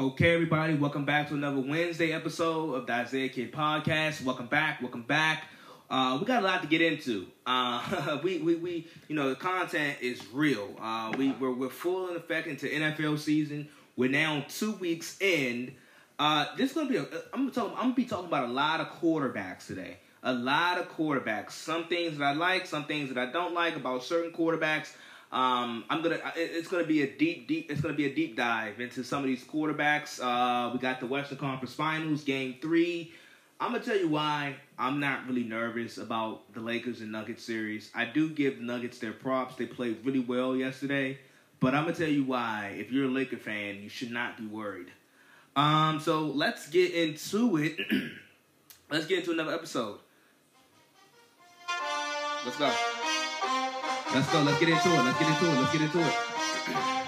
Okay, everybody, welcome back to another Wednesday episode of the Isaiah Kid Podcast. Welcome back, welcome back. Uh, we got a lot to get into. Uh, we, we, we, you know, the content is real. Uh, we, we're, we're full in effect into NFL season. We're now two weeks in. Uh, this is gonna be. A, I'm gonna talk. I'm gonna be talking about a lot of quarterbacks today. A lot of quarterbacks. Some things that I like, some things that I don't like about certain quarterbacks. Um, I'm gonna. It's gonna be a deep, deep. It's gonna be a deep dive into some of these quarterbacks. Uh, we got the Western Conference Finals, Game Three. I'm gonna tell you why I'm not really nervous about the Lakers and Nuggets series. I do give Nuggets their props. They played really well yesterday, but I'm gonna tell you why. If you're a Laker fan, you should not be worried. Um, so let's get into it. let's get into another episode. Let's go. Let's go. Let's get into it. Let's get into it. Let's get into it.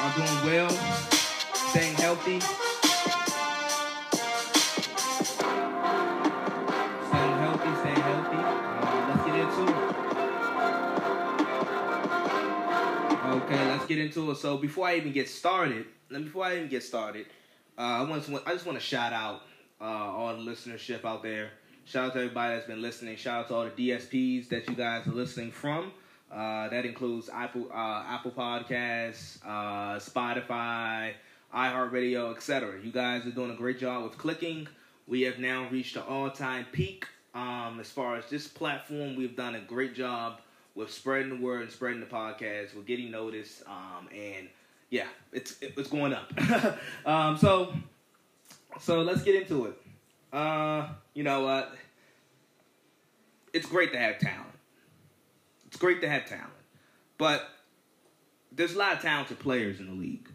Are doing well, staying healthy. Staying healthy, staying healthy. Uh, let's get into it. Okay, let's get into it. So before I even get started, before I even get started, uh, I want to, I just want to shout out uh, all the listenership out there. Shout out to everybody that's been listening. Shout out to all the DSPs that you guys are listening from. Uh, that includes Apple uh, Apple Podcasts, uh, Spotify, iHeartRadio, etc. You guys are doing a great job with clicking. We have now reached an all-time peak. Um, as far as this platform, we've done a great job with spreading the word and spreading the podcast. We're getting noticed, um, and yeah, it's it's going up. um, so so let's get into it. Uh, you know what? It's great to have talent. It's great to have talent, but there's a lot of talented players in the league,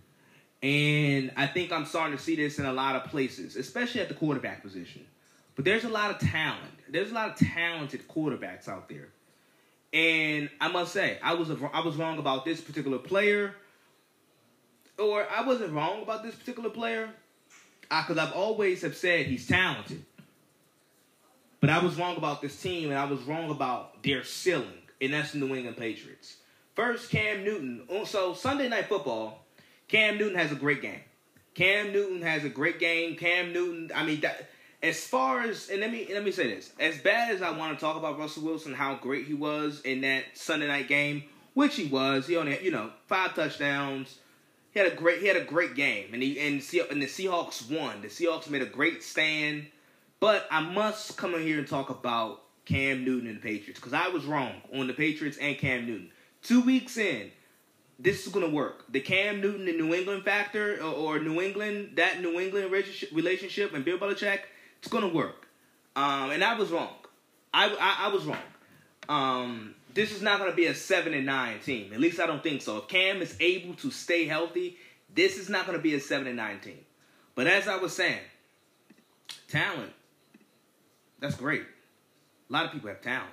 and I think I'm starting to see this in a lot of places, especially at the quarterback position. But there's a lot of talent. There's a lot of talented quarterbacks out there, and I must say, I was I was wrong about this particular player, or I wasn't wrong about this particular player, uh, because I've always have said he's talented. But I was wrong about this team, and I was wrong about their ceiling, and that's the New England Patriots. First, Cam Newton. Oh, so Sunday Night Football, Cam Newton has a great game. Cam Newton has a great game. Cam Newton. I mean, that, as far as and let me let me say this: as bad as I want to talk about Russell Wilson, how great he was in that Sunday night game, which he was. He only had, you know five touchdowns. He had a great he had a great game, and he and, and the Seahawks won. The Seahawks made a great stand. But I must come in here and talk about Cam Newton and the Patriots because I was wrong on the Patriots and Cam Newton. Two weeks in, this is going to work. The Cam Newton and New England factor or, or New England, that New England relationship, and Bill Belichick, it's going to work. Um, and I was wrong. I, I, I was wrong. Um, this is not going to be a 7 and 9 team. At least I don't think so. If Cam is able to stay healthy, this is not going to be a 7 and 9 team. But as I was saying, talent, that's great. A lot of people have talent.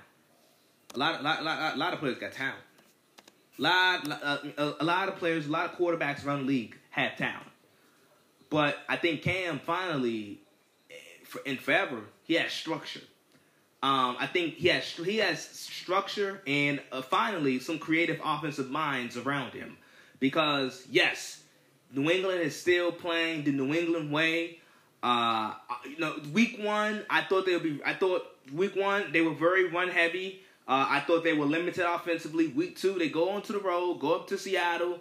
A lot, lot, lot, lot of players got talent. Lot, uh, a, a lot of players, a lot of quarterbacks around the league have talent. But I think Cam finally, in forever, he has structure. Um, I think he has he has structure and uh, finally some creative offensive minds around him. Because yes, New England is still playing the New England way. Uh, you know, week one, I thought they would be. I thought week one they were very run heavy. Uh, I thought they were limited offensively. Week two, they go onto the road, go up to Seattle.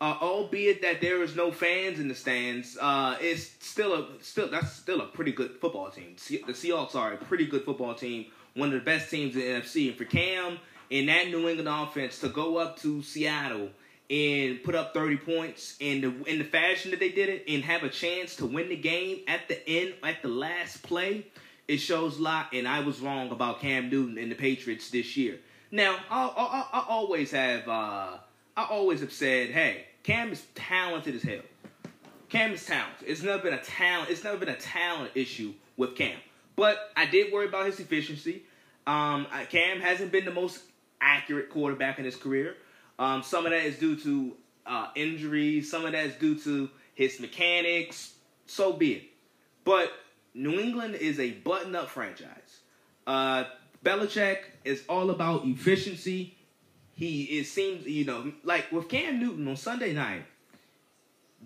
Uh, albeit that there is no fans in the stands, uh, it's still a still that's still a pretty good football team. The Seahawks are a pretty good football team, one of the best teams in the NFC. And for Cam in that New England offense to go up to Seattle and put up 30 points in the in the fashion that they did it and have a chance to win the game at the end at the last play, it shows a lot. And I was wrong about Cam Newton and the Patriots this year. Now I I, I always have uh, I always have said, hey, Cam is talented as hell. Cam is talented. It's never been a talent. It's never been a talent issue with Cam. But I did worry about his efficiency. Um, Cam hasn't been the most accurate quarterback in his career. Um, some of that is due to uh, injuries. Some of that is due to his mechanics. So be it. But New England is a button-up franchise. Uh, Belichick is all about efficiency. He it seems you know like with Cam Newton on Sunday night.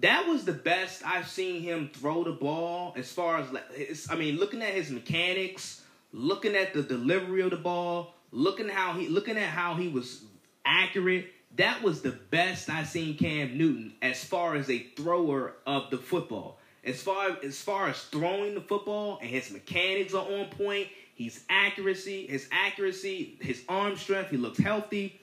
That was the best I've seen him throw the ball as far as like I mean looking at his mechanics, looking at the delivery of the ball, looking how he looking at how he was accurate that was the best I've seen Cam Newton as far as a thrower of the football. As far as far as throwing the football and his mechanics are on point, his accuracy, his accuracy, his arm strength, he looks healthy.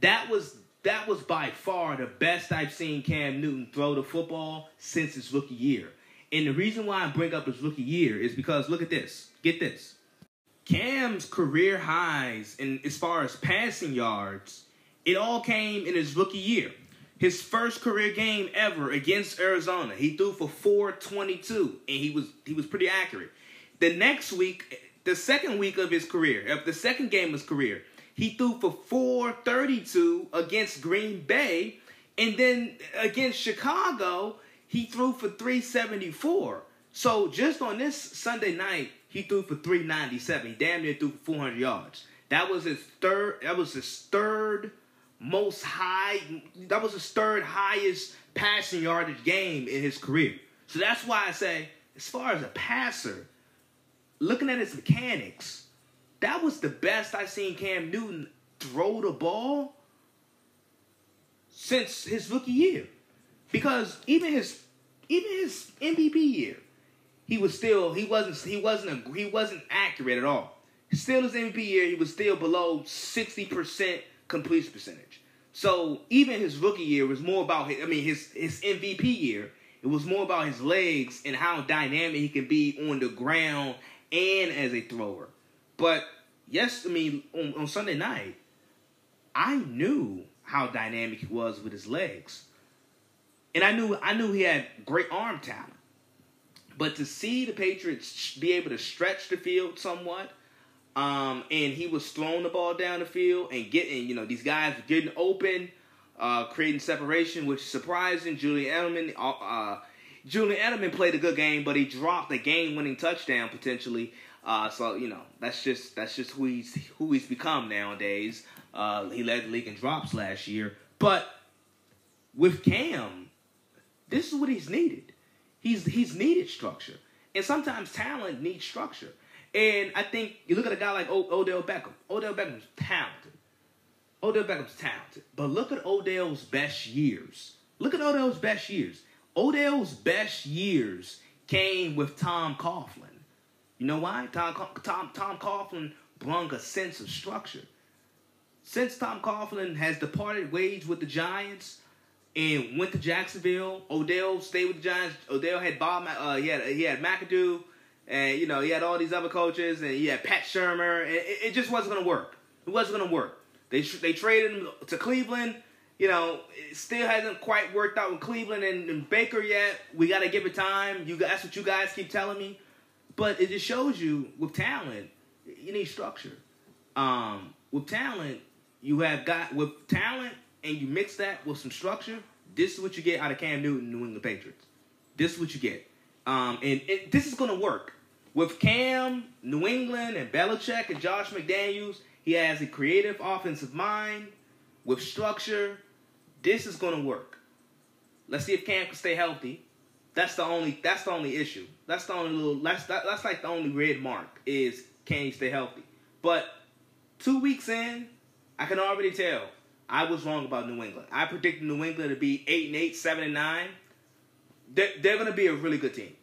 That was that was by far the best I've seen Cam Newton throw the football since his rookie year. And the reason why I bring up his rookie year is because look at this. Get this. Cam's career highs in as far as passing yards it all came in his rookie year. His first career game ever against Arizona. He threw for 422 and he was he was pretty accurate. The next week, the second week of his career, of the second game of his career, he threw for 432 against Green Bay and then against Chicago, he threw for 374. So just on this Sunday night, he threw for 397. He damn near threw for 400 yards. That was his third. That was his third most high. That was his third highest passing yardage game in his career. So that's why I say, as far as a passer, looking at his mechanics, that was the best I've seen Cam Newton throw the ball since his rookie year. Because even his even his MVP year, he was still he wasn't he wasn't a, he wasn't accurate at all. Still his MVP year, he was still below sixty percent completion percentage. So even his rookie year was more about his, I mean his his MVP year. It was more about his legs and how dynamic he can be on the ground and as a thrower. But yes, I mean on, on Sunday night, I knew how dynamic he was with his legs. And I knew I knew he had great arm talent. But to see the Patriots be able to stretch the field somewhat, um, and he was throwing the ball down the field and getting, you know, these guys getting open, uh, creating separation, which is surprising. Julian Edelman, uh, uh, Julian Edelman played a good game, but he dropped a game-winning touchdown potentially. Uh, so you know, that's just that's just who he's who he's become nowadays. Uh, he led the league in drops last year, but with Cam, this is what he's needed. He's he's needed structure, and sometimes talent needs structure. And I think you look at a guy like Odell Beckham. Odell Beckham's talented. Odell Beckham's talented. But look at Odell's best years. Look at Odell's best years. Odell's best years came with Tom Coughlin. You know why? Tom Tom Tom Coughlin brought a sense of structure. Since Tom Coughlin has departed ways with the Giants and went to Jacksonville, Odell stayed with the Giants. Odell had Bob. Uh, he had he had McAdoo and you know he had all these other coaches, and he had Pat Shurmur, and it, it just wasn't to work. It wasn't to work. They they traded him to Cleveland. You know, it still hasn't quite worked out with Cleveland and, and Baker yet. We got to give it time. You that's what you guys keep telling me, but it just shows you with talent, you need structure. Um, with talent, you have got with talent, and you mix that with some structure. This is what you get out of Cam Newton, New England Patriots. This is what you get. Um, and this is going to work. With Cam, New England, and Belichick and Josh McDaniels, he has a creative offensive mind with structure. This is going to work. Let's see if Cam can stay healthy. That's the only. That's the only issue. That's the only little. That's that, that's like the only red mark is can he stay healthy? But two weeks in, I can already tell I was wrong about New England. I predicted New England to be eight and eight, seven and nine. They're, they're going to be a really good team.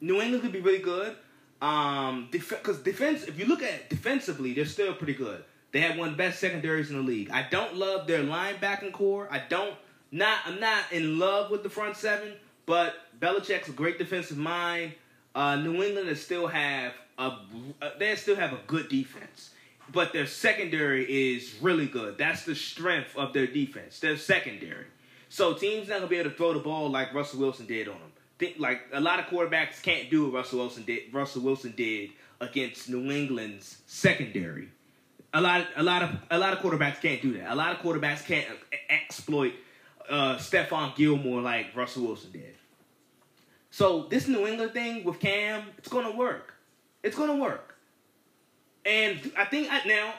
New England could be really good. Um, because def- defense, if you look at defensively, they're still pretty good. They have one of the best secondaries in the league. I don't love their linebacking corps. I don't not I'm not in love with the front seven, but Belichick's a great defensive mind. Uh, New England still have a uh, they still have a good defense, but their secondary is really good. That's the strength of their defense. Their secondary. So teams not gonna be able to throw the ball like Russell Wilson did on them. Like a lot of quarterbacks can't do what Russell Wilson did. Russell Wilson did against New England's secondary. A lot, a lot of, a lot of quarterbacks can't do that. A lot of quarterbacks can't exploit uh, Stephon Gilmore like Russell Wilson did. So this New England thing with Cam, it's gonna work. It's gonna work. And I think I, now,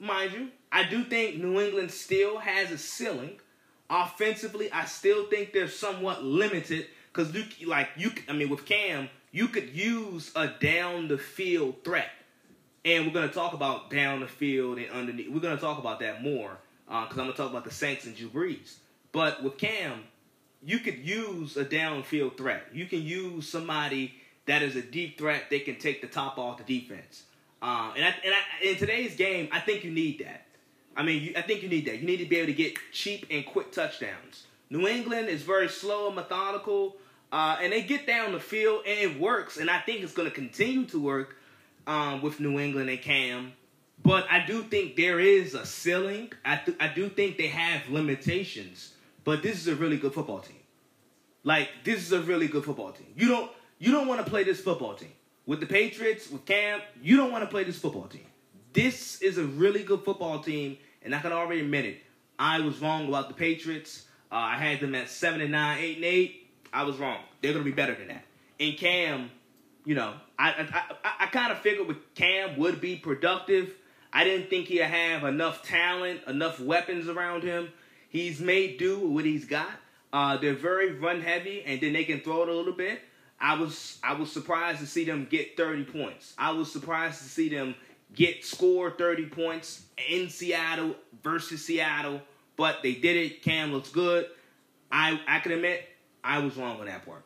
mind you, I do think New England still has a ceiling. Offensively, I still think they're somewhat limited because you like you. I mean, with Cam, you could use a down the field threat, and we're gonna talk about down the field and underneath. We're gonna talk about that more because uh, I'm gonna talk about the Saints and Drew Brees. But with Cam, you could use a downfield threat. You can use somebody that is a deep threat. They can take the top off the defense. Uh, and I, and I, in today's game, I think you need that. I mean, you, I think you need that. You need to be able to get cheap and quick touchdowns. New England is very slow and methodical, uh, and they get down the field and it works. And I think it's going to continue to work um, with New England and Cam. But I do think there is a ceiling. I, th- I do think they have limitations. But this is a really good football team. Like this is a really good football team. You don't you don't want to play this football team with the Patriots with Cam. You don't want to play this football team. This is a really good football team, and I can already admit it. I was wrong about the Patriots. Uh, I had them at seven and nine, eight and eight. I was wrong. They're gonna be better than that. And Cam, you know, I I, I, I kind of figured with Cam would be productive. I didn't think he'd have enough talent, enough weapons around him. He's made do with what he's got. Uh, they're very run heavy, and then they can throw it a little bit. I was I was surprised to see them get 30 points. I was surprised to see them get score 30 points in Seattle versus Seattle, but they did it. Cam looks good. I I can admit I was wrong on that part.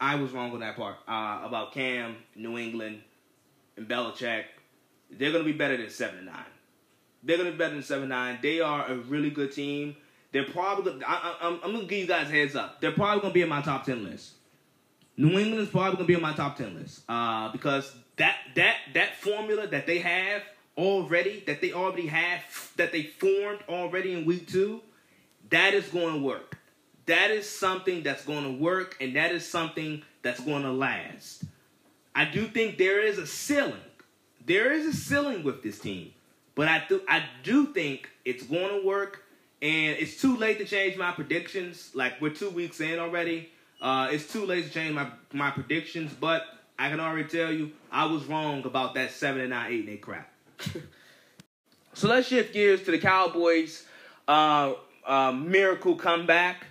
I was wrong on that part uh, about Cam, New England, and Belichick. They're gonna be better than seven nine. They're gonna be better than seven nine. They are a really good team. They're probably. I, am gonna give you guys heads up. They're probably gonna be in my top ten list. New England is probably gonna be in my top ten list uh, because that that that formula that they have already, that they already have, that they formed already in week two, that is going to work. That is something that's going to work, and that is something that's going to last. I do think there is a ceiling. There is a ceiling with this team, but I do I do think it's going to work and it's too late to change my predictions. Like we're two weeks in already. Uh, it's too late to change my my predictions, but I can already tell you I was wrong about that seven and nine, eight and eight crap. so let's shift gears to the Cowboys' uh, uh, miracle comeback.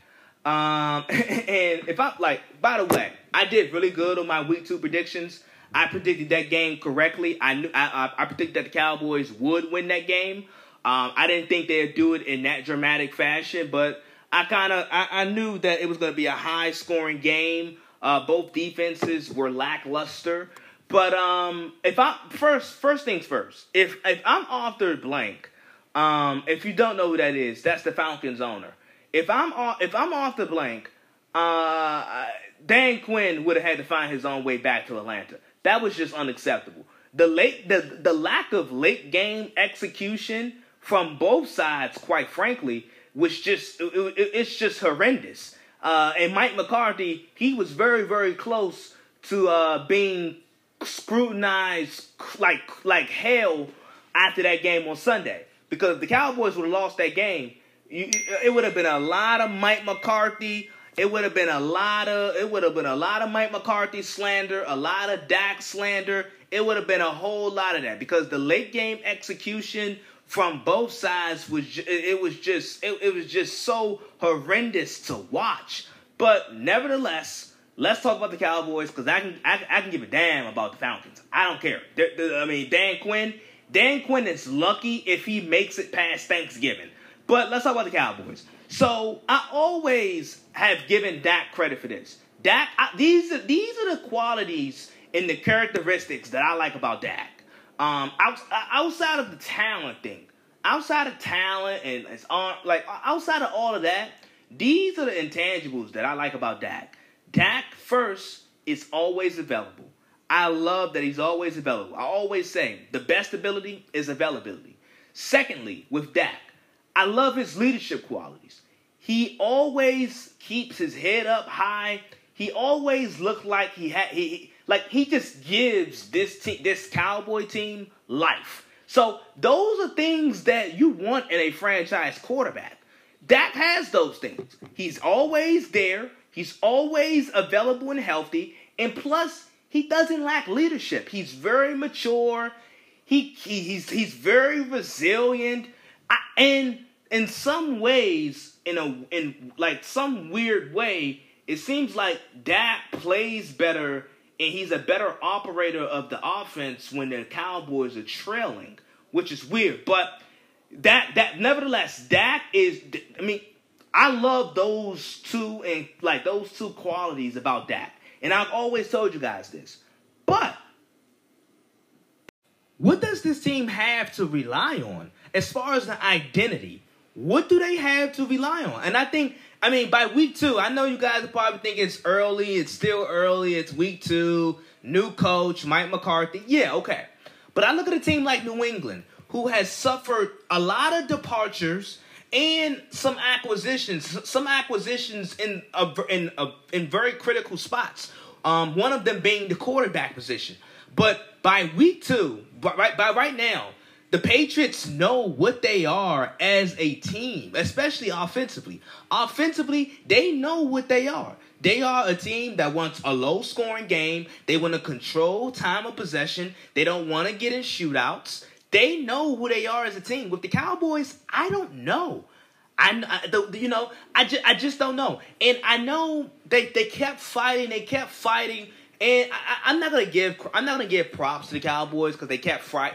Um, and if I like, by the way, I did really good on my week two predictions. I predicted that game correctly. I knew I, I, I predicted that the Cowboys would win that game. Um, I didn't think they'd do it in that dramatic fashion, but I kind of I, I, knew that it was going to be a high scoring game. Uh, both defenses were lackluster, but um, if I first first things first, if if I'm Arthur Blank, um, if you don't know who that is, that's the Falcons owner. If I'm off, if I'm Arthur Blank, uh, Dan Quinn would have had to find his own way back to Atlanta. That was just unacceptable. The late the the lack of late game execution from both sides, quite frankly, was just it, it, it's just horrendous. Uh, and Mike McCarthy, he was very very close to uh, being scrutinized like like hell after that game on Sunday because the Cowboys would have lost that game, you, it would have been a lot of Mike McCarthy. It would have been a lot of it would have been a lot of Mike McCarthy slander, a lot of Dak slander. It would have been a whole lot of that because the late game execution from both sides was it was just it, it was just so horrendous to watch. But nevertheless, let's talk about the Cowboys because I can I, I, can give a damn about the Falcons. I don't care. They're, they're, I mean, Dan Quinn. Dan Quinn is lucky if he makes it past Thanksgiving. But let's talk about the Cowboys. So I always have given Dak credit for this. Dak, I, these are these are the qualities and the characteristics that I like about Dak. Um, out, outside of the talent thing, outside of talent and it's on like outside of all of that, these are the intangibles that I like about Dak. Dak first is always available. I love that he's always available. I always say the best ability is availability. Secondly, with Dak, I love his leadership qualities. He always keeps his head up high. He always looked like he had he like he just gives this team this cowboy team life. So those are things that you want in a franchise quarterback. Dak has those things. He's always there. He's always available and healthy. And plus, he doesn't lack leadership. He's very mature. He, he he's he's very resilient. I, and in some ways, in a in like some weird way, it seems like Dak plays better and he's a better operator of the offense when the Cowboys are trailing, which is weird. But that that nevertheless, Dak is. I mean, I love those two and like those two qualities about Dak, and I've always told you guys this. But what does this team have to rely on as far as the identity? What do they have to rely on? And I think, I mean, by week two, I know you guys probably think it's early. It's still early. It's week two. New coach, Mike McCarthy. Yeah, okay. But I look at a team like New England, who has suffered a lot of departures and some acquisitions, some acquisitions in a, in a, in very critical spots. Um, one of them being the quarterback position. But by week two, by by right now, the Patriots know what they are as a team, especially offensively. Offensively, they know what they are. They are a team that wants a low scoring game. They want to control time of possession. They don't want to get in shootouts. They know who they are as a team. With the Cowboys, I don't know. I, I you know, I just, I just don't know. And I know they, they kept fighting. They kept fighting. And I, am not gonna give I'm not gonna give props to the Cowboys because they kept fight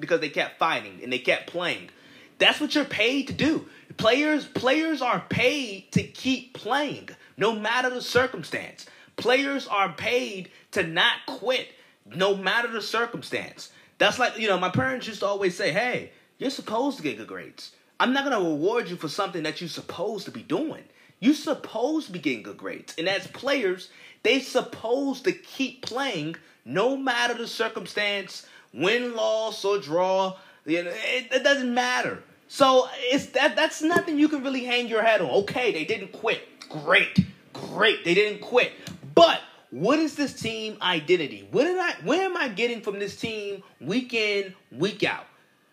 because they kept fighting and they kept playing. That's what you're paid to do. Players players are paid to keep playing no matter the circumstance. Players are paid to not quit no matter the circumstance. That's like, you know, my parents used to always say, hey, you're supposed to get good grades. I'm not to reward you for something that you're supposed to be doing. You're supposed to be getting good grades. And as players, they supposed to keep playing no matter the circumstance, win, loss, or draw. It, it doesn't matter. So it's that that's nothing you can really hang your head on. Okay, they didn't quit. Great. Great. They didn't quit. But what is this team identity? What did I where am I getting from this team week in, week out?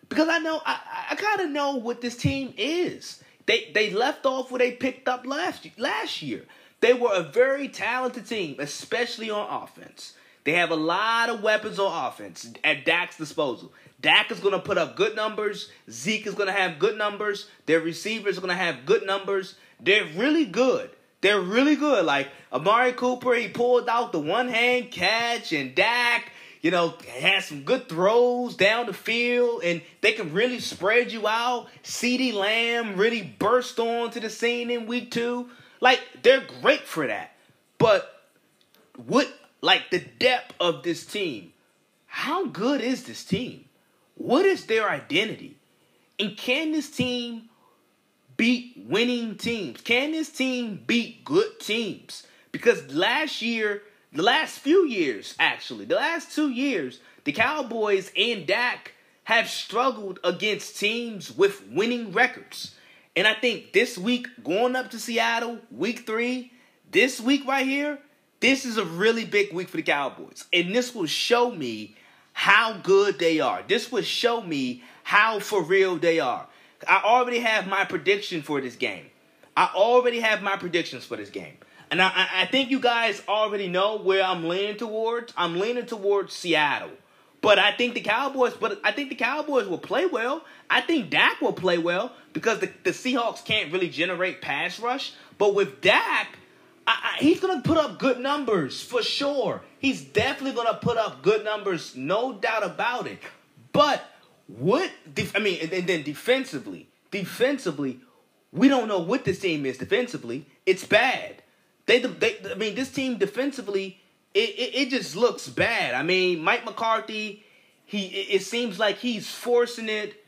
Because I know I, I gotta know what this team is. They they left off where they picked up last last year. They were a very talented team, especially on offense. They have a lot of weapons on offense at Dak's disposal. Dak is going to put up good numbers. Zeke is going to have good numbers. Their receivers are going to have good numbers. They're really good. They're really good. Like Amari Cooper, he pulled out the one hand catch, and Dak, you know, has some good throws down the field, and they can really spread you out. CeeDee Lamb really burst onto the scene in week two. Like, they're great for that. But what, like, the depth of this team, how good is this team? What is their identity? And can this team beat winning teams? Can this team beat good teams? Because last year, the last few years, actually, the last two years, the Cowboys and Dak have struggled against teams with winning records. And I think this week, going up to Seattle, week three, this week right here, this is a really big week for the Cowboys. And this will show me how good they are. This will show me how for real they are. I already have my prediction for this game. I already have my predictions for this game. And I, I think you guys already know where I'm leaning towards. I'm leaning towards Seattle. But I think the Cowboys, but I think the Cowboys will play well. I think Dak will play well because the, the Seahawks can't really generate pass rush. But with Dak, I, I, he's gonna put up good numbers for sure. He's definitely gonna put up good numbers, no doubt about it. But what? I mean, and, and then defensively, defensively, we don't know what this team is defensively. It's bad. They, they I mean, this team defensively, it, it, it just looks bad. I mean, Mike McCarthy, He it seems like he's forcing it.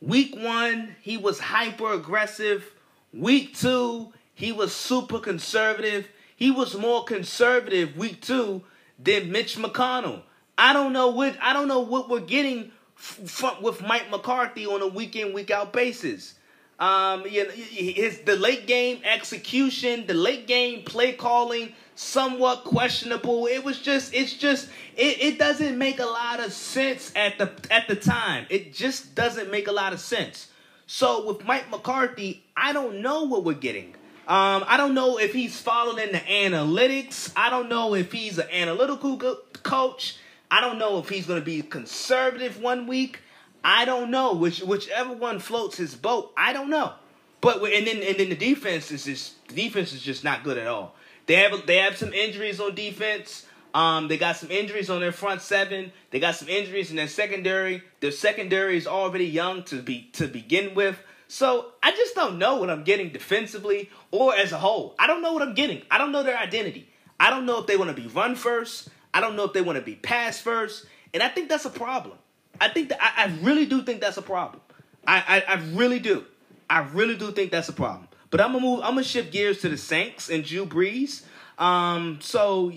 Week one, he was hyper aggressive. Week two, he was super conservative. He was more conservative week two than Mitch McConnell. I don't know what I don't know what we're getting f- with Mike McCarthy on a week in week out basis. Um, you know, his the late game execution, the late game play calling, somewhat questionable. It was just, it's just, it, it doesn't make a lot of sense at the at the time. It just doesn't make a lot of sense. So with Mike McCarthy, I don't know what we're getting. Um, I don't know if he's following the analytics. I don't know if he's an analytical co- coach. I don't know if he's going to be conservative one week. I don't know which whichever one floats his boat. I don't know. But and then and then the defense is just the defense is just not good at all. They have they have some injuries on defense. Um, they got some injuries on their front seven. They got some injuries in their secondary. Their secondary is already young to be to begin with. So I just don't know what I'm getting defensively or as a whole. I don't know what I'm getting. I don't know their identity. I don't know if they want to be run first. I don't know if they want to be pass first. And I think that's a problem. I think that I, I really do think that's a problem. I, I, I really do. I really do think that's a problem. But I'm gonna move. I'm gonna shift gears to the Saints and Drew Brees. Um, so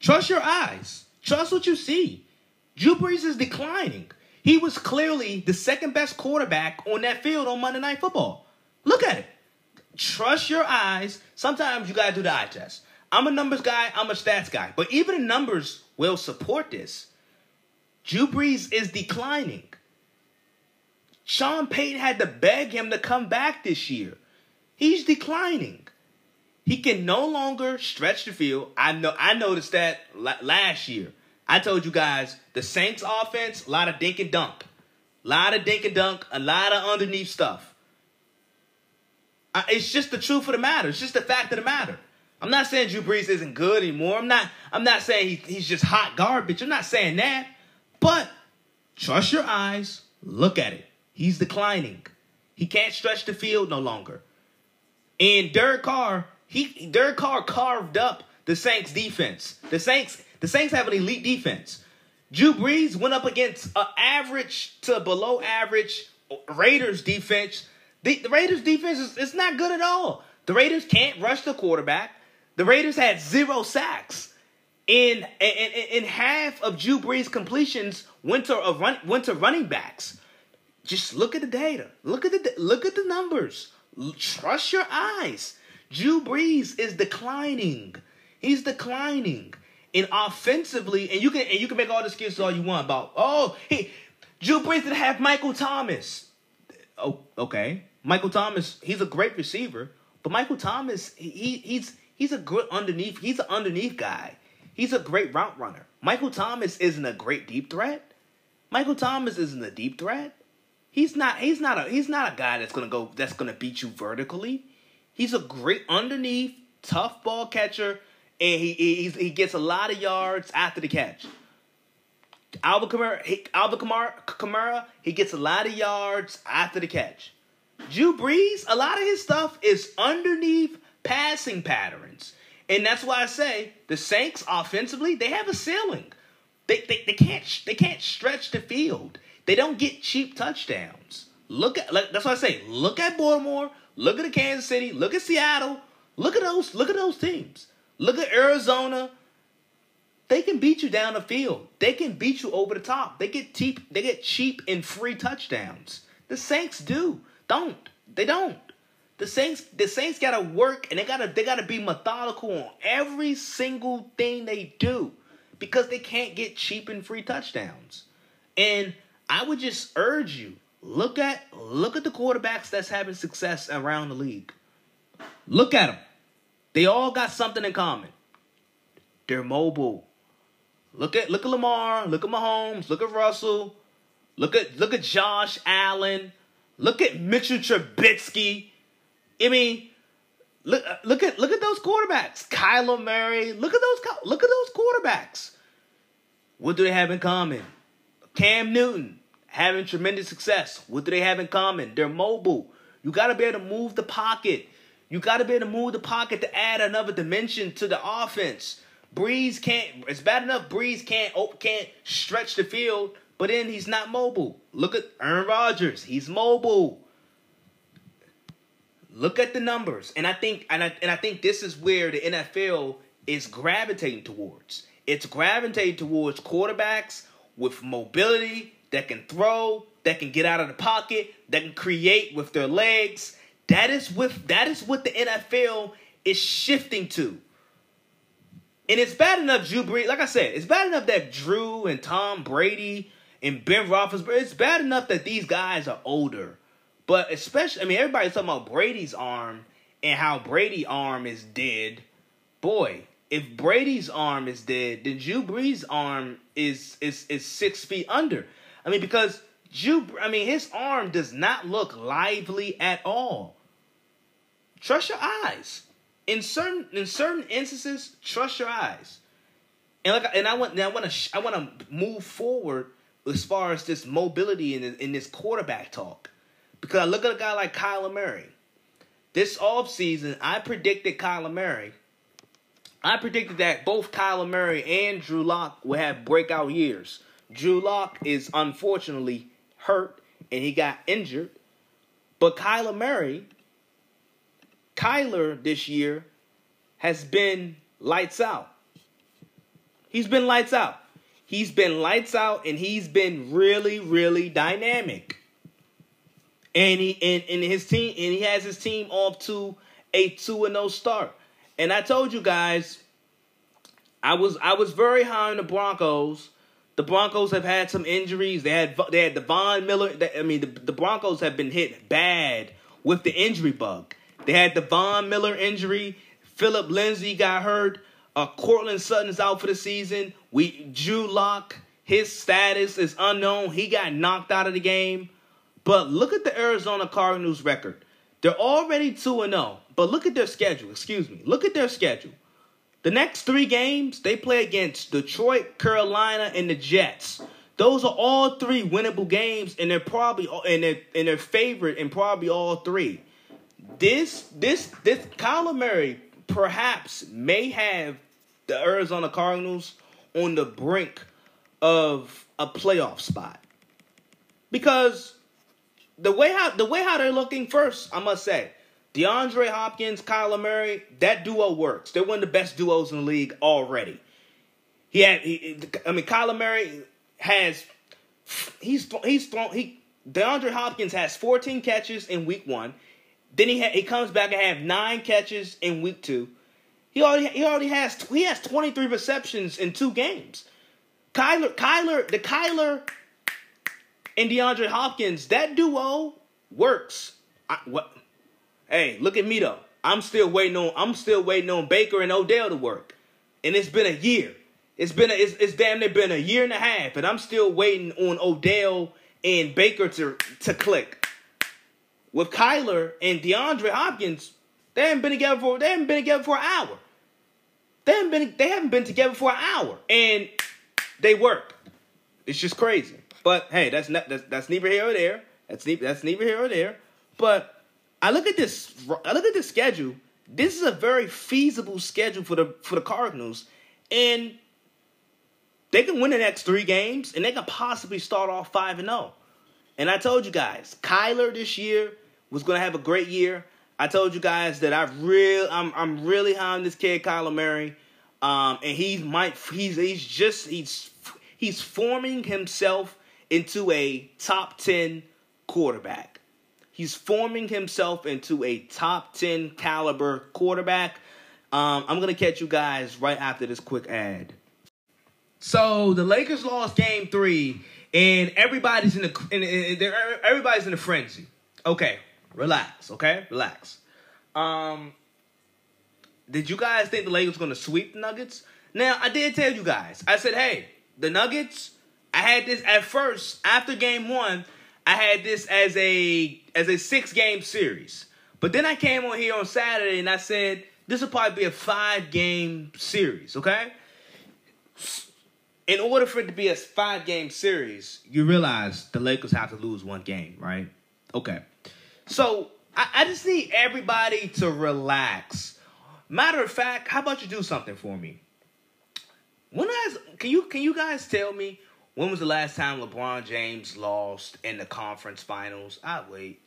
trust your eyes. Trust what you see. Drew Brees is declining. He was clearly the second best quarterback on that field on Monday Night Football. Look at it. Trust your eyes. Sometimes you gotta do the eye test. I'm a numbers guy. I'm a stats guy. But even the numbers will support this. Drew Brees is declining. Sean Payton had to beg him to come back this year. He's declining. He can no longer stretch the field. I know. I noticed that last year. I told you guys the Saints offense, a lot of dink and dunk, a lot of dink and dunk, a lot of underneath stuff. Uh, it's just the truth of the matter. It's just the fact of the matter. I'm not saying Drew Brees isn't good anymore. I'm not. I'm not saying he, he's just hot garbage. I'm not saying that. But trust your eyes. Look at it. He's declining. He can't stretch the field no longer. And Derek Carr, he Derek Carr carved up the Saints defense. The Saints, the Saints have an elite defense. Drew Brees went up against an average to below average Raiders defense. The, the Raiders defense is it's not good at all. The Raiders can't rush the quarterback. The Raiders had zero sacks. In, in, in half of Drew Brees' completions went to, run, went to running backs. Just look at the data. Look at the look at the numbers. Trust your eyes. Drew Brees is declining. He's declining. And offensively, and you can and you can make all the excuses all you want about, oh, he Drew Brees didn't have Michael Thomas. Oh, okay. Michael Thomas, he's a great receiver, but Michael Thomas, he, he's he's a good underneath, he's an underneath guy. He's a great route runner. Michael Thomas isn't a great deep threat. Michael Thomas isn't a deep threat. He's not. He's not a. He's not a guy that's gonna go. That's gonna beat you vertically. He's a great underneath, tough ball catcher, and he he, he gets a lot of yards after the catch. Alvin Kamara, he, Alvin Kamara, Kamara, he gets a lot of yards after the catch. Drew Brees, a lot of his stuff is underneath passing patterns. And that's why I say the Saints offensively, they have a ceiling. They, they, they can't they can't stretch the field. They don't get cheap touchdowns. Look at like, that's what I say. Look at Baltimore. Look at the Kansas City. Look at Seattle. Look at those. Look at those teams. Look at Arizona. They can beat you down the field. They can beat you over the top. They get cheap. They get cheap and free touchdowns. The Saints do. Don't. They don't. The Saints. The Saints gotta work and they gotta. They gotta be methodical on every single thing they do because they can't get cheap and free touchdowns. And I would just urge you look at look at the quarterbacks that's having success around the league. Look at them. They all got something in common. They're mobile. Look at look at Lamar, look at Mahomes, look at Russell, look at look at Josh Allen, look at Mitchell Trubisky. I mean, look look at look at those quarterbacks. Kyler Murray. Look at those look at those quarterbacks. What do they have in common? Cam Newton having tremendous success. What do they have in common? They're mobile. You got to be able to move the pocket. You got to be able to move the pocket to add another dimension to the offense. Brees can't. It's bad enough. Brees can't oh, can't stretch the field. but then he's not mobile. Look at Aaron Rodgers. He's mobile. Look at the numbers. And I think and I, and I think this is where the NFL is gravitating towards. It's gravitating towards quarterbacks with mobility that can throw, that can get out of the pocket, that can create with their legs. That is with that is what the NFL is shifting to. And it's bad enough Drew Brees, like I said, it's bad enough that Drew and Tom Brady and Ben Roethlisberger, it's bad enough that these guys are older. But especially, I mean, everybody's talking about Brady's arm and how Brady's arm is dead. Boy, if Brady's arm is dead, then Drew Brees' arm is is is six feet under. I mean, because Drew, I mean, his arm does not look lively at all. Trust your eyes. In certain in certain instances, trust your eyes. And like, and I want, I want to, I want to move forward as far as this mobility in in this quarterback talk, because I look at a guy like Kyler Murray. This offseason, I predicted Kyler Murray I predicted that both Kyler Murray and Drew Lock will have breakout years. Drew Lock is unfortunately hurt and he got injured. But Kyler Murray, Kyler this year has been lights out. He's been lights out. He's been lights out and he's been really, really dynamic. And he and, and his team and he has his team off to a 2 and 0 start. And I told you guys, I was I was very high on the Broncos. The Broncos have had some injuries. They had they had the Von Miller. I mean, the, the Broncos have been hit bad with the injury bug. They had the Von Miller injury. Philip Lindsay got hurt. Uh, Courtland Sutton is out for the season. We Drew Lock, his status is unknown. He got knocked out of the game. But look at the Arizona Cardinals record. They're already 2 and 0. But look at their schedule. Excuse me. Look at their schedule. The next three games, they play against Detroit, Carolina, and the Jets. Those are all three winnable games, and they're probably and they're and they're favorite in probably all three. This this this Kyler Murray perhaps may have the Arizona Cardinals on the brink of a playoff spot because the way how the way how they're looking first, I must say, DeAndre Hopkins, Kyler Murray, that duo works. They're one of the best duos in the league already. He had, he, I mean, Kyler Murray has, he's he's thrown he. DeAndre Hopkins has 14 catches in week one. Then he ha, he comes back and have nine catches in week two. He already he already has he has 23 receptions in two games. Kyler Kyler the Kyler and DeAndre Hopkins that duo works. I, what Hey, look at me though. I'm still waiting on I'm still waiting on Baker and Odell to work. And it's been a year. It's been a, it's, it's damn near been a year and a half, and I'm still waiting on Odell and Baker to to click. With Kyler and DeAndre Hopkins, they haven't been together for they haven't been together for an hour. They haven't been they haven't been together for an hour, and they work. It's just crazy. But hey, that's that's, that's neither here or there. That's that's neither here or there. But I look at this. I look at this schedule. This is a very feasible schedule for the for the Cardinals, and they can win the next three games, and they can possibly start off five and zero. Oh. And I told you guys, Kyler this year was going to have a great year. I told you guys that I real I'm I'm really high on this kid Kyler Murray, um, and he might he's he's just he's he's forming himself into a top ten quarterback. He's forming himself into a top 10 caliber quarterback. Um, I'm going to catch you guys right after this quick ad. So the Lakers lost game three, and everybody's in the in, in, everybody's in a frenzy. Okay, relax. Okay, relax. Um, did you guys think the Lakers going to sweep the Nuggets? Now I did tell you guys. I said, hey, the Nuggets. I had this at first after game one. I had this as a as a six game series. But then I came on here on Saturday and I said this will probably be a five game series, okay? In order for it to be a five game series, you realize the Lakers have to lose one game, right? Okay. So I, I just need everybody to relax. Matter of fact, how about you do something for me? When I can you can you guys tell me When was the last time LeBron James lost in the conference finals? I wait.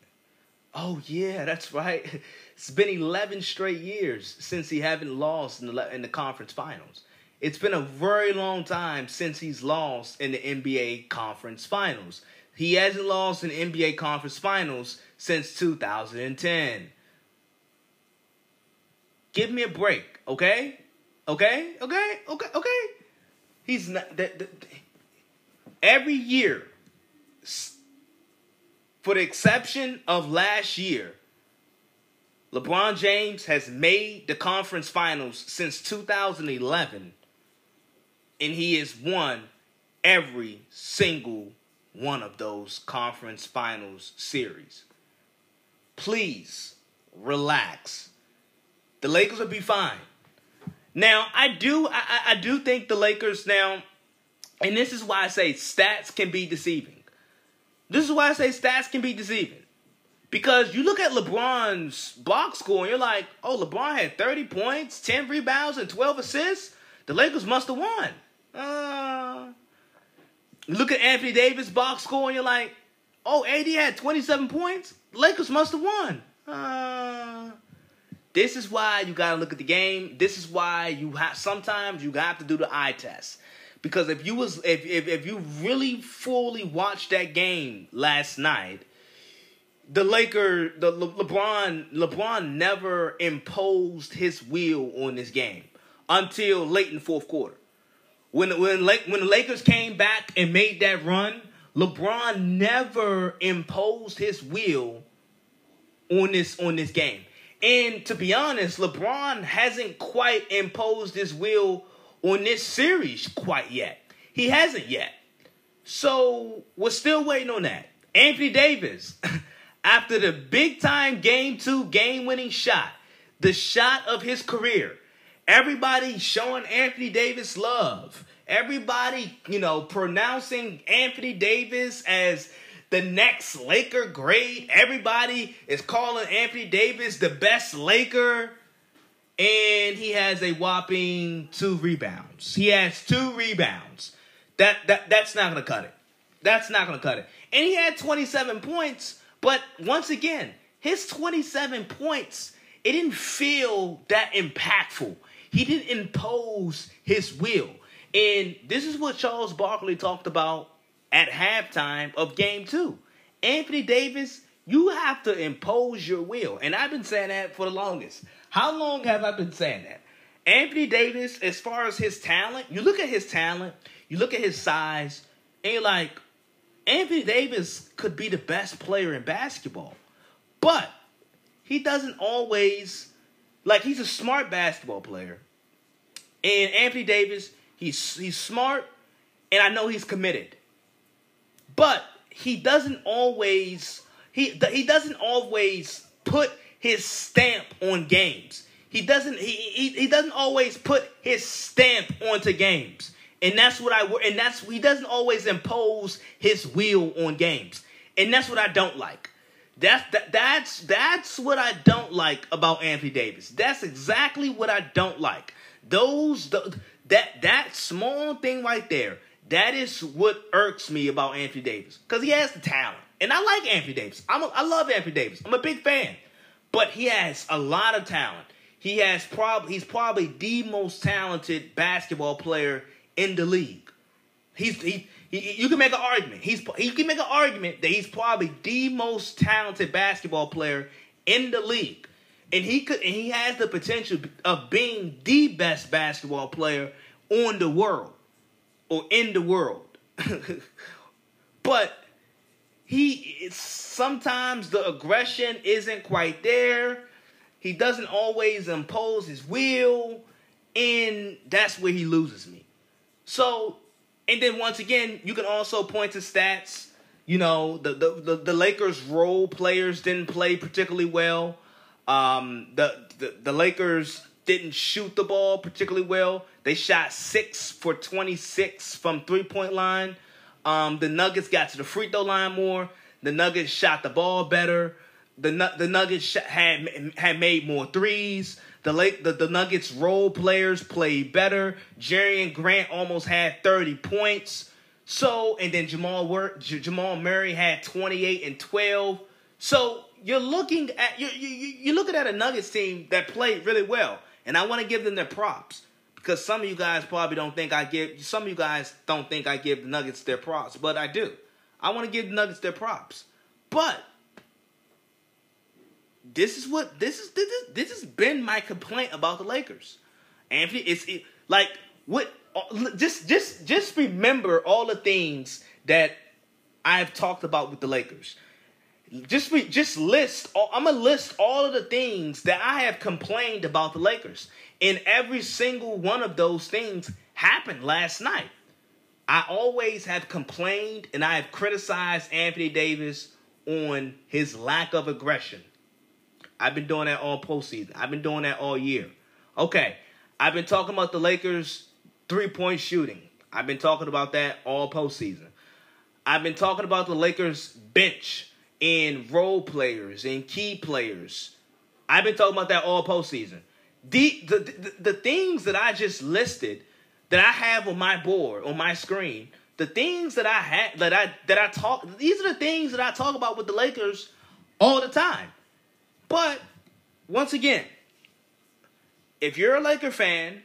Oh yeah, that's right. It's been 11 straight years since he haven't lost in the in the conference finals. It's been a very long time since he's lost in the NBA conference finals. He hasn't lost in NBA conference finals since 2010. Give me a break, okay? Okay? Okay? Okay? Okay? He's not that, that every year for the exception of last year LeBron James has made the conference finals since 2011 and he has won every single one of those conference finals series. Please relax. The Lakers will be fine. Now, I do I, I- do think the Lakers now and this is why I say stats can be deceiving. This is why I say stats can be deceiving. Because you look at LeBron's box score and you're like, oh, LeBron had 30 points, 10 rebounds, and 12 assists. The Lakers must have won. Uh, look at Anthony Davis' box score and you're like, oh, AD had 27 points. Lakers must have won. Uh, this is why you gotta look at the game. This is why you have sometimes you have to do the eye test. Because if you was if if, if you really fully watched that game last night, the Laker, the Le- LeBron, LeBron never imposed his will on this game until late in the fourth quarter. When when Lake, when the Lakers came back and made that run, LeBron never imposed his will on this on this game. And to be honest, LeBron hasn't quite imposed his will on this series quite yet. He hasn't yet. So we're still waiting on that. Anthony Davis, after the big time game two game winning shot, the shot of his career, everybody showing Anthony Davis love. Everybody, you know, pronouncing Anthony Davis as the next Laker great. Everybody is calling Anthony Davis the best Laker. And he has a whopping two rebounds. He has two rebounds. That that that's not gonna cut it. That's not gonna cut it. And he had 27 points, but once again, his 27 points, it didn't feel that impactful. He didn't impose his will. And this is what Charles Barkley talked about at halftime of game two. Anthony Davis, you have to impose your will. And I've been saying that for the longest. How long have I been saying that? Anthony Davis, as far as his talent, you look at his talent, you look at his size, and you're like, Anthony Davis could be the best player in basketball. But he doesn't always, like, he's a smart basketball player. And Anthony Davis, he's he's smart, and I know he's committed. But he doesn't always he he doesn't always put his stamp on games. He doesn't he, he he doesn't always put his stamp onto games. And that's what I and that's he doesn't always impose his will on games. And that's what I don't like. That's that, that's that's what I don't like about Anthony Davis. That's exactly what I don't like. Those the, that that small thing right there. That is what irks me about Anthony Davis because he has the talent, and I like Anthony Davis. I'm a, I love Anthony Davis. I'm a big fan, but he has a lot of talent. He has probably he's probably the most talented basketball player in the league. He's he, he you can make an argument. He's he can make an argument that he's probably the most talented basketball player in the league. And he could and he has the potential of being the best basketball player on the world or in the world. but he sometimes the aggression isn't quite there. He doesn't always impose his will, and that's where he loses me. So, and then once again, you can also point to stats. You know, the the the, the Lakers role players didn't play particularly well. Um, the, the the Lakers didn't shoot the ball particularly well. They shot six for twenty six from three point line. Um, the Nuggets got to the free throw line more. The Nuggets shot the ball better. The the Nuggets had had made more threes. The Lake the, the Nuggets role players played better. Jerami Grant almost had thirty points. So and then Jamal Wor- J- Jamal Murray had 28 and 12. So you're looking at you you you're looking at a Nuggets team that played really well, and I want to give them their props because some of you guys probably don't think I give some of you guys don't think I give the Nuggets their props, but I do. I want to give the Nuggets their props, but this is what this is this is, this has been my complaint about the Lakers. Anthony, it's it, like what uh, just just just remember all the things that I've talked about with the Lakers. Just just list. I'm gonna list all of the things that I have complained about the Lakers, and every single one of those things happened last night. I always have complained and I have criticized Anthony Davis on his lack of aggression. I've been doing that all postseason. I've been doing that all year. Okay, I've been talking about the Lakers three point shooting. I've been talking about that all postseason. I've been talking about the Lakers bench and role players and key players. I've been talking about that all postseason. The, the, the, the things that I just listed that I have on my board, on my screen, the things that I had that I that I talk these are the things that I talk about with the Lakers all the time. But once again, if you're a Laker fan,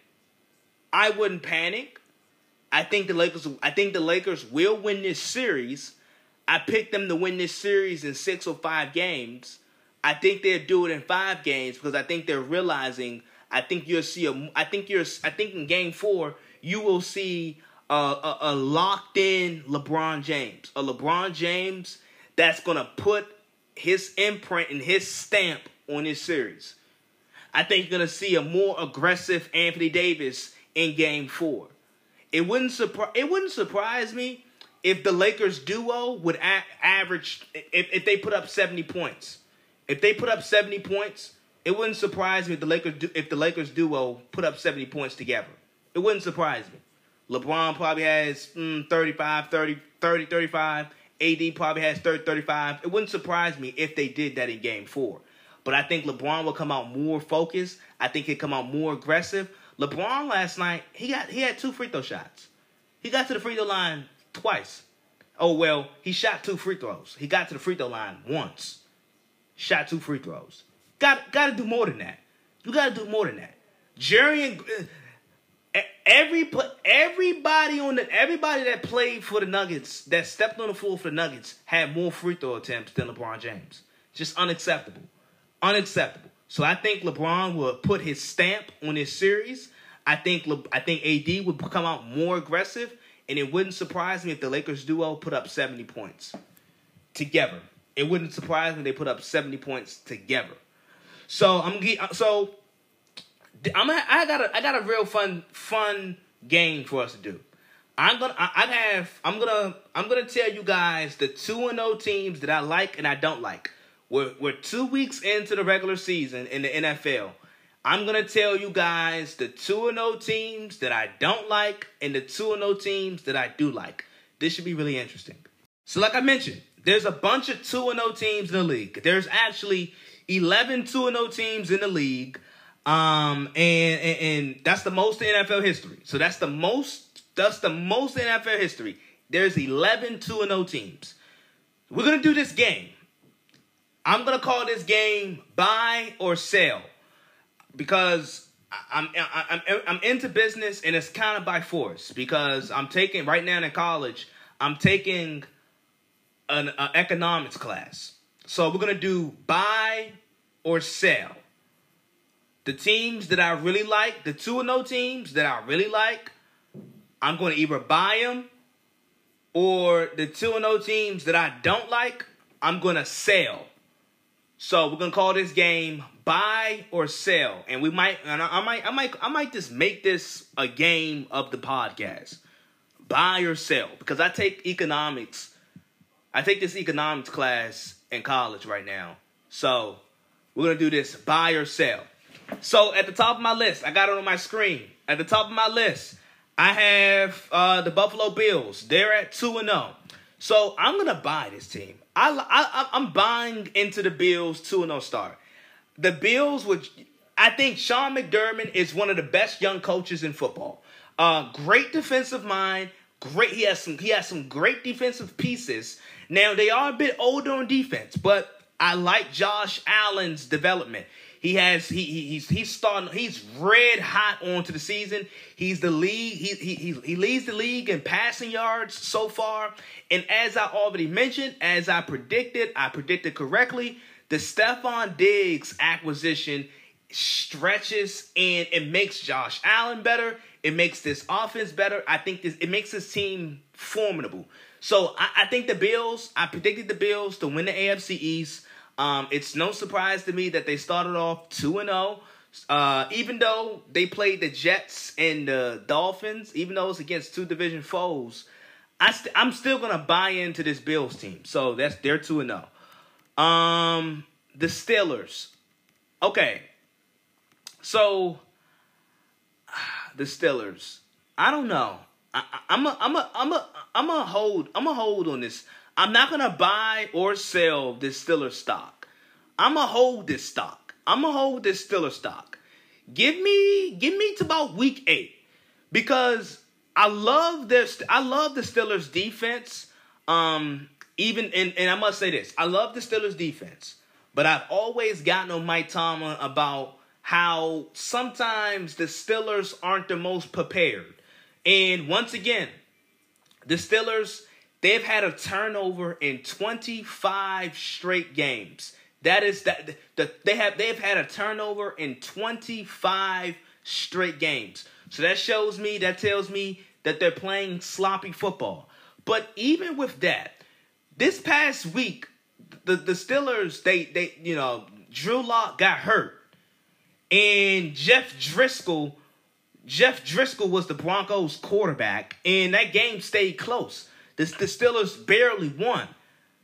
I wouldn't panic. I think the Lakers I think the Lakers will win this series. I picked them to win this series in 6 or 5 games. I think they'll do it in 5 games because I think they're realizing I think you'll see a I think you're I think in game 4 you will see a, a, a locked in LeBron James. A LeBron James that's to put his imprint and his stamp on this series. I think you're to see a more aggressive Anthony Davis in game 4. It wouldn't surprise it wouldn't surprise me if the Lakers duo would a- average if, if they put up 70 points. If they put up 70 points, it wouldn't surprise me if the Lakers du- if the Lakers duo put up 70 points together. It wouldn't surprise me. LeBron probably has mm, 35, 30, 30, 35. AD probably has 30, 35. It wouldn't surprise me if they did that in game four. But I think LeBron will come out more focused. I think he'll come out more aggressive. LeBron last night, he got he had two free throw shots. He got to the free throw line twice. Oh well, he shot two free throws. He got to the free throw line once. Shot two free throws. Got got to do more than that. You got to do more than that. Jerry and every everybody on the everybody that played for the Nuggets that stepped on the floor for the Nuggets had more free throw attempts than LeBron James. Just unacceptable, unacceptable. So I think LeBron will put his stamp on this series. I think Le, I think AD would come out more aggressive, and it wouldn't surprise me if the Lakers duo put up seventy points together. It wouldn't surprise me they put up seventy points together. So I'm uh, so I'm I got a I got a real fun fun game for us to do. I'm gonna I, I have I'm gonna I'm gonna tell you guys the two and O teams that I like and I don't like. We're we're two weeks into the regular season in the NFL. I'm gonna tell you guys the two and O teams that I don't like and the two and O teams that I do like. This should be really interesting. So, like I mentioned, there's a bunch of two and O teams in the league. There's actually 11 2 0 teams in the league. Um, and, and, and that's the most in NFL history. So that's the most that's the most in NFL history. There's 11 2 0 teams. We're gonna do this game. I'm gonna call this game buy or sell because I'm I'm I'm, into business and it's kind of by force because I'm taking right now in college. I'm taking an, an economics class. So we're gonna do buy or sell the teams that I really like, the 2 0 teams that I really like, I'm to either buy them or the 2 0 teams that I don't like, I'm to sell. So we're to call this game buy or sell. And we might and I, I might I might I might just make this a game of the podcast. Buy or sell because I take economics. I take this economics class in college right now. So we're to do this buy or sell. So at the top of my list, I got it on my screen. At the top of my list, I have uh, the Buffalo Bills. They're at two and zero. So I'm gonna buy this team. I, I I'm buying into the Bills two and zero start. The Bills, which I think Sean McDermott is one of the best young coaches in football. Uh, great defensive mind, great. He has some. He has some great defensive pieces. Now they are a bit older on defense, but I like Josh Allen's development. He has he, he he's he's starting he's red hot onto the season. He's the league he, he he leads the league in passing yards so far. And as I already mentioned, as I predicted, I predicted correctly, the Stefon Diggs acquisition stretches and it makes Josh Allen better. It makes this offense better. I think this it makes this team formidable. So I, I think the Bills. I predicted the Bills to win the AFC East. Um, it's no surprise to me that they started off two and zero. Uh, even though they played the Jets and the Dolphins, even though it's against two division foes, I st- I'm still gonna buy into this Bills team. So that's they're two and zero. Um, the Steelers. Okay, so the Steelers. I don't know. I, I'm a, I'm a, I'm a, I'm a hold. I'm a hold on this. I'm not gonna buy or sell this Steelers stock. I'm gonna hold this stock. I'm gonna hold this Steelers stock. Give me, give me to about week eight because I love this. I love the Steelers defense. Um, even and, and I must say this, I love the Steelers defense, but I've always gotten on Mike Tomlin about how sometimes the Steelers aren't the most prepared. And once again, the Steelers, they've had a turnover in 25 straight games. That is that the, they have they've had a turnover in 25 straight games. So that shows me, that tells me that they're playing sloppy football. But even with that, this past week, the, the Steelers, they they you know, Drew Lock got hurt. And Jeff Driskel Jeff Driskel was the Broncos quarterback, and that game stayed close. The, the Steelers barely won.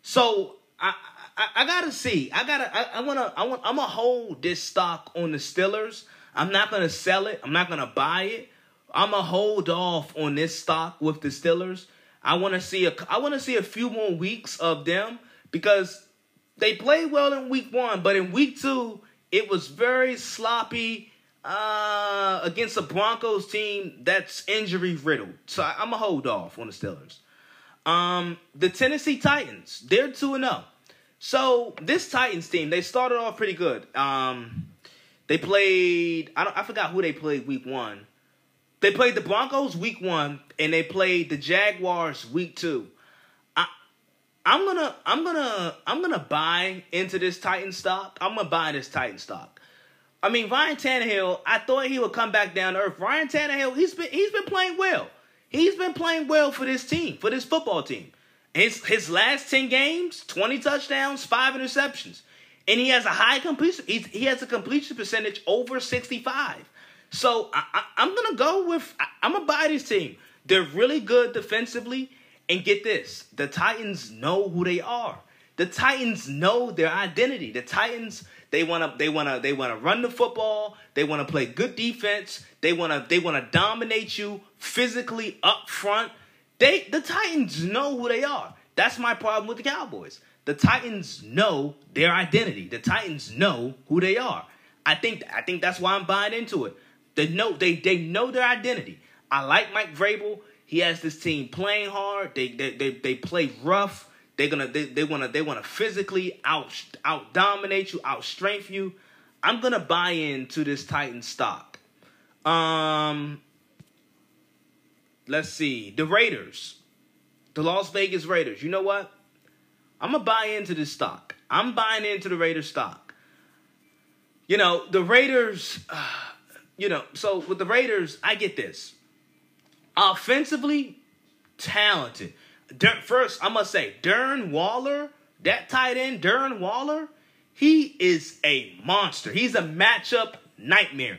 So I, I, I gotta see. I gotta. I, I wanna. I want. I'm gonna hold this stock on the Steelers. I'm not gonna sell it. I'm not gonna buy it. I'm gonna hold off on this stock with the Steelers. I want to see a. I want to see a few more weeks of them because they played well in week one, but in week two it was very sloppy uh, against a Broncos team that's injury riddled. So I, am gonna hold off on the Steelers. Um, the Tennessee Titans, they're two and zero. So this Titans team, they started off pretty good. Um, they played. I don't. I forgot who they played week one. They played the Broncos week one, and they played the Jaguars week two. I, I'm gonna, I'm gonna, I'm gonna buy into this Titan stock. I'm gonna buy this Titan stock. I mean, Ryan Tannehill. I thought he would come back down to earth. Ryan Tannehill, he's been, he's been playing well. He's been playing well for this team, for this football team. His his last ten games, twenty touchdowns, five interceptions, and he has a high completion. He has a completion percentage over sixty five. So I, am gonna go with I, I'm gonna buy this team. They're really good defensively, and get this: the Titans know who they are. The Titans know their identity. The Titans they wanna they wanna they wanna run the football. They wanna play good defense. They wanna they wanna dominate you physically up front. They the Titans know who they are. That's my problem with the Cowboys. The Titans know their identity. The Titans know who they are. I think I think that's why I'm buying into it. They know they they know their identity. I like Mike Vrabel. He has this team playing hard. They they they, they play rough. They're gonna they, they wanna they wanna physically out out dominate you, out strength you. I'm gonna buy into this Titan stock. Um let's see. The Raiders. The Las Vegas Raiders. You know what? I'm gonna buy into this stock. I'm buying into the Raiders stock. You know, the Raiders uh, you know, so with the Raiders, I get this. Offensively, talented. First, I must say, Darren Waller, that tight end, Darren Waller, he is a monster. He's a matchup nightmare.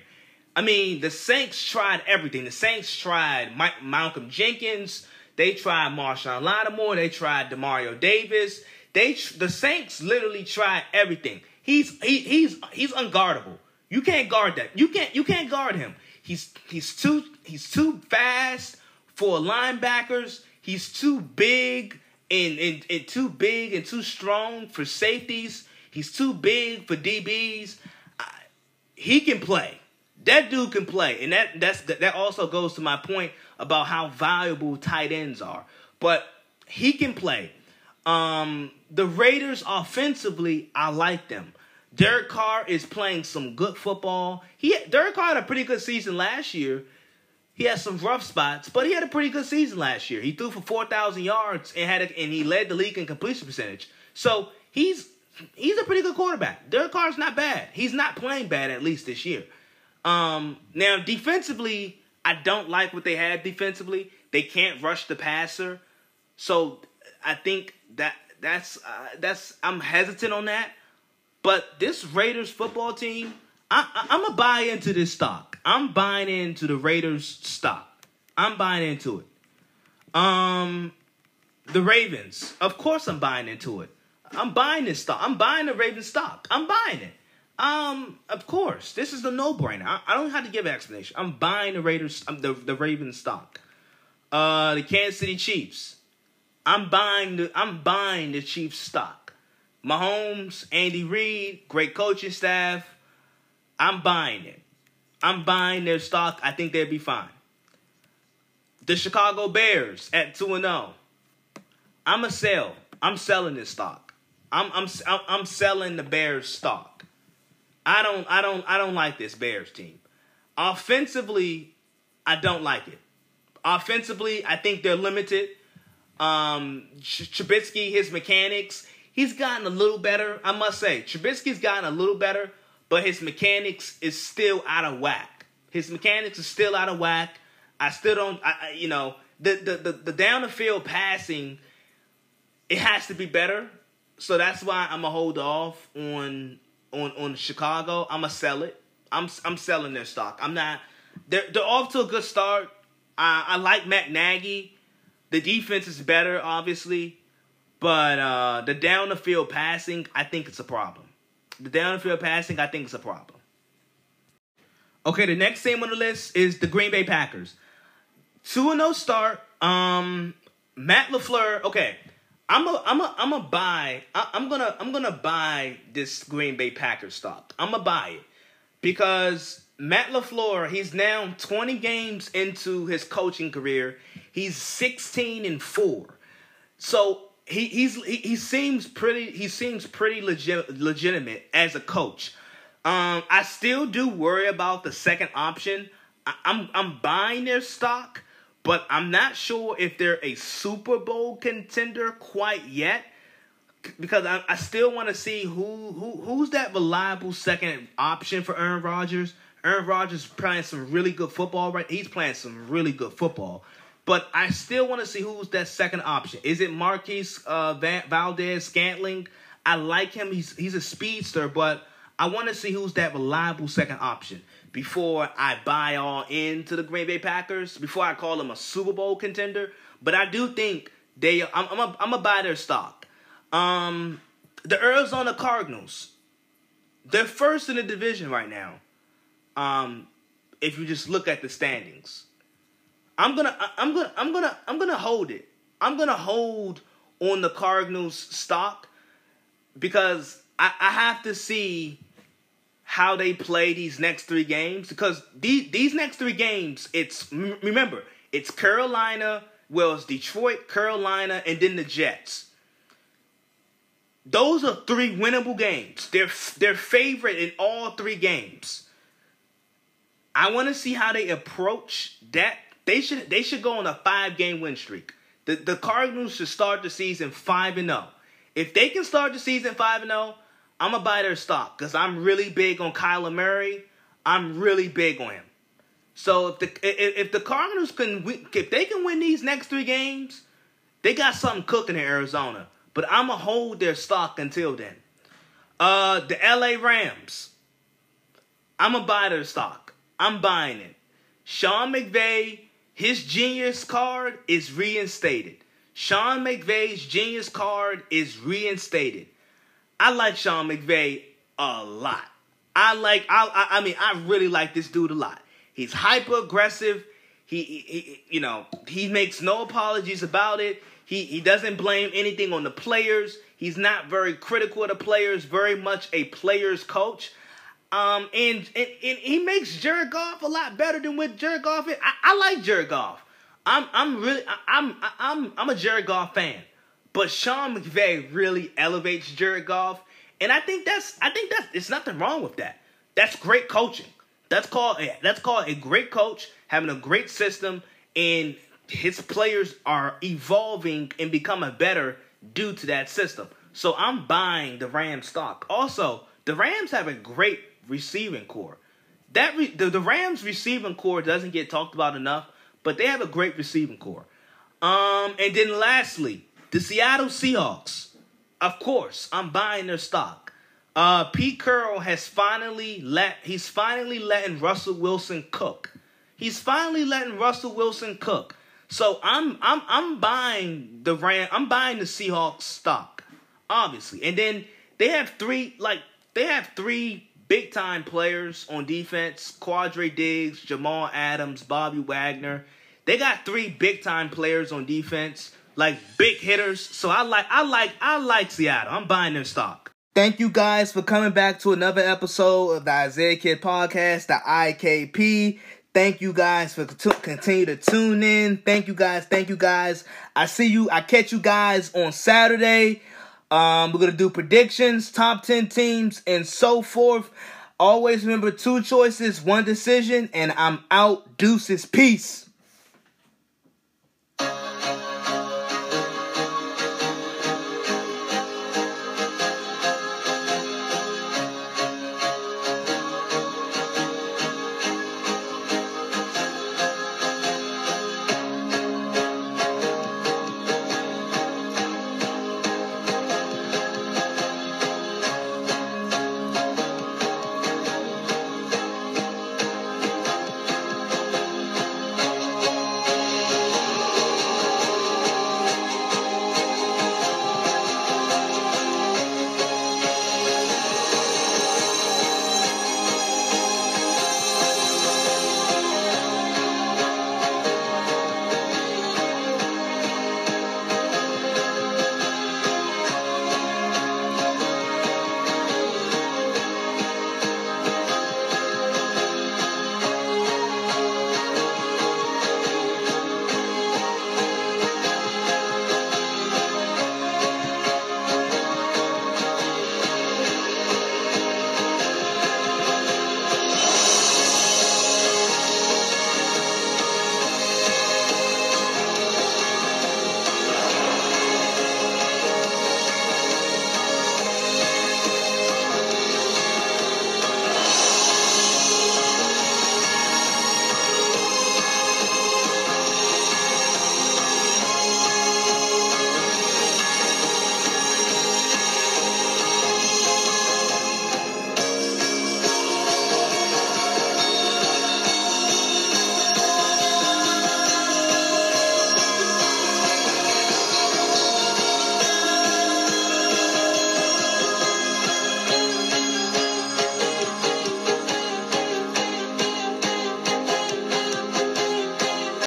I mean, the Saints tried everything. The Saints tried Mike, Malcolm Jenkins. They tried Marshon Lattimore. They tried Demario Davis. They the Saints literally tried everything. He's he, he's he's unguardable. You can't guard that. You can't you can't guard him. He's he's too he's too fast for linebackers. He's too big and, and, and too big and too strong for safeties. He's too big for DBs. he can play. That dude can play, and that that's that also goes to my point about how valuable tight ends are. But he can play. Um, the Raiders offensively, I like them. Derek Carr is playing some good football. He Derek Carr had a pretty good season last year. He had some rough spots, but he had a pretty good season last year. He threw for four thousand yards and had a, and he led the league in completion percentage. So he's he's a pretty good quarterback. Derek Carr's not bad. He's not playing bad at least this year. Um, now defensively, I don't like what they have defensively. They can't rush the passer, so I think that that's uh, that's I'm hesitant on that. But this Raiders football team, I, I, I'm gonna buy into this stock. I'm buying into the Raiders stock. I'm buying into it. Um, the Ravens, of course, I'm buying into it. I'm buying this stock. I'm buying the Ravens stock. I'm buying it. Um, of course, this is the no-brainer. I, I don't have to give an explanation. I'm buying the Raiders, um, the the Ravens stock. Uh, the Kansas City Chiefs. I'm buying the I'm buying the Chiefs stock. Mahomes, Andy Reid, great coaching staff. I'm buying it. I'm buying their stock. I think they'd be fine. The Chicago Bears at 2 and 0. I'm a sell. I'm selling this stock. I'm I'm I'm selling the Bears stock. I don't I don't I don't like this Bears team. Offensively, I don't like it. Offensively, I think they're limited. Um, Trubisky, his mechanics, he's gotten a little better. I must say, Trubisky's gotten a little better, but his mechanics is still out of whack. His mechanics is still out of whack. I still don't, I, you know, the, the the the down the field passing, it has to be better. So that's why I'm gonna hold off on on on Chicago. I'm gonna sell it. I'm I'm selling their stock. I'm not. They're they're off to a good start. I, I like Matt Nagy. The defense is better, obviously, but uh, the down the field passing, I think it's a problem. The down the field passing, I think it's a problem. Okay, the next team on the list is the Green Bay Packers. 2 0 start. Um Matt LaFleur, okay. I'm a I'm a I'm a buy. I, I'm gonna I'm gonna buy this Green Bay Packers stock. I'm gonna buy it because Matt LaFleur, he's now 20 games into his coaching career. He's 16 and 4. So he he's he, he seems pretty he seems pretty legit, legitimate as a coach. Um, I still do worry about the second option. I, I'm I'm buying their stock, but I'm not sure if they're a Super Bowl contender quite yet. Because I, I still want to see who who who's that reliable second option for Aaron Rodgers. Aaron Rodgers playing some really good football right. He's playing some really good football. But I still want to see who's that second option. Is it Marquez uh, Valdes Scantling? I like him. He's he's a speedster, but I want to see who's that reliable second option before I buy all into the Green Bay Packers. Before I call them a Super Bowl contender, but I do think they. I'm I'm a, I'm gonna buy their stock. Um, the Arizona Cardinals, they're first in the division right now. Um, if you just look at the standings. I'm gonna I'm gonna I'm gonna I'm gonna hold it. I'm gonna hold on the Cardinals stock because I, I have to see how they play these next three games because these these next three games it's remember it's Carolina, well it's Detroit, Carolina, and then the Jets. Those are three winnable games. They're they're favorite in all three games. I want to see how they approach that they should they should go on a five game win streak. The the Cardinals should start the season five and zero. If they can start the season five and zero, I'm gonna buy their stock because I'm really big on Kyler Murray. I'm really big on him. So if the if, if the Cardinals can if they can win these next three games, they got something cooking in Arizona. But I'm gonna hold their stock until then. Uh, the LA Rams. I'm gonna buy their stock. I'm buying it. Sean McVay his genius card is reinstated. Sean McVay's genius card is reinstated. I like Sean McVay a lot. I like I I mean I really like this dude a lot. He's hyper aggressive. He, he, he, you know he makes no apologies about it. He he doesn't blame anything on the players. He's not very critical of the players. Very much a players coach. Um, and, and, and he makes Jared Goff a lot better than what Jared Goff is. I, I like Jared Goff. I'm I'm really I'm I'm I'm a Jared Goff fan, but Sean McVay really elevates Jared Goff, and I think that's I think that's it's nothing wrong with that. That's great coaching. That's called that's called a great coach having a great system, and his players are evolving and becoming better due to that system. So I'm buying the Rams stock. Also, the Rams have a great receiving corps. That re- the, the Rams receiving corps doesn't get talked about enough, but they have a great receiving corps. Um, and then lastly, the Seattle Seahawks. Of course, I'm buying their stock. Uh, Pete Carroll has finally let he's finally letting Russell Wilson cook. He's finally letting Russell Wilson cook. So I'm I'm I'm buying the Ram I'm buying the Seahawks stock, obviously. And then they have three like they have three big time players on defense: Quandre Diggs, Jamal Adams, Bobby Wagner. They got three big time players on defense, like big hitters. So I like I like I like Seattle. I'm buying their stock. Thank you guys for coming back to another episode of the Isaiah Kid Podcast, the IKP. Thank you guys for continue to tune in. Thank you guys. Thank you guys. I see you. I catch you guys on Saturday. Um, we're gonna do predictions, top ten teams, and so forth. Always remember two choices, one decision, and I'm out. Deuces. Peace.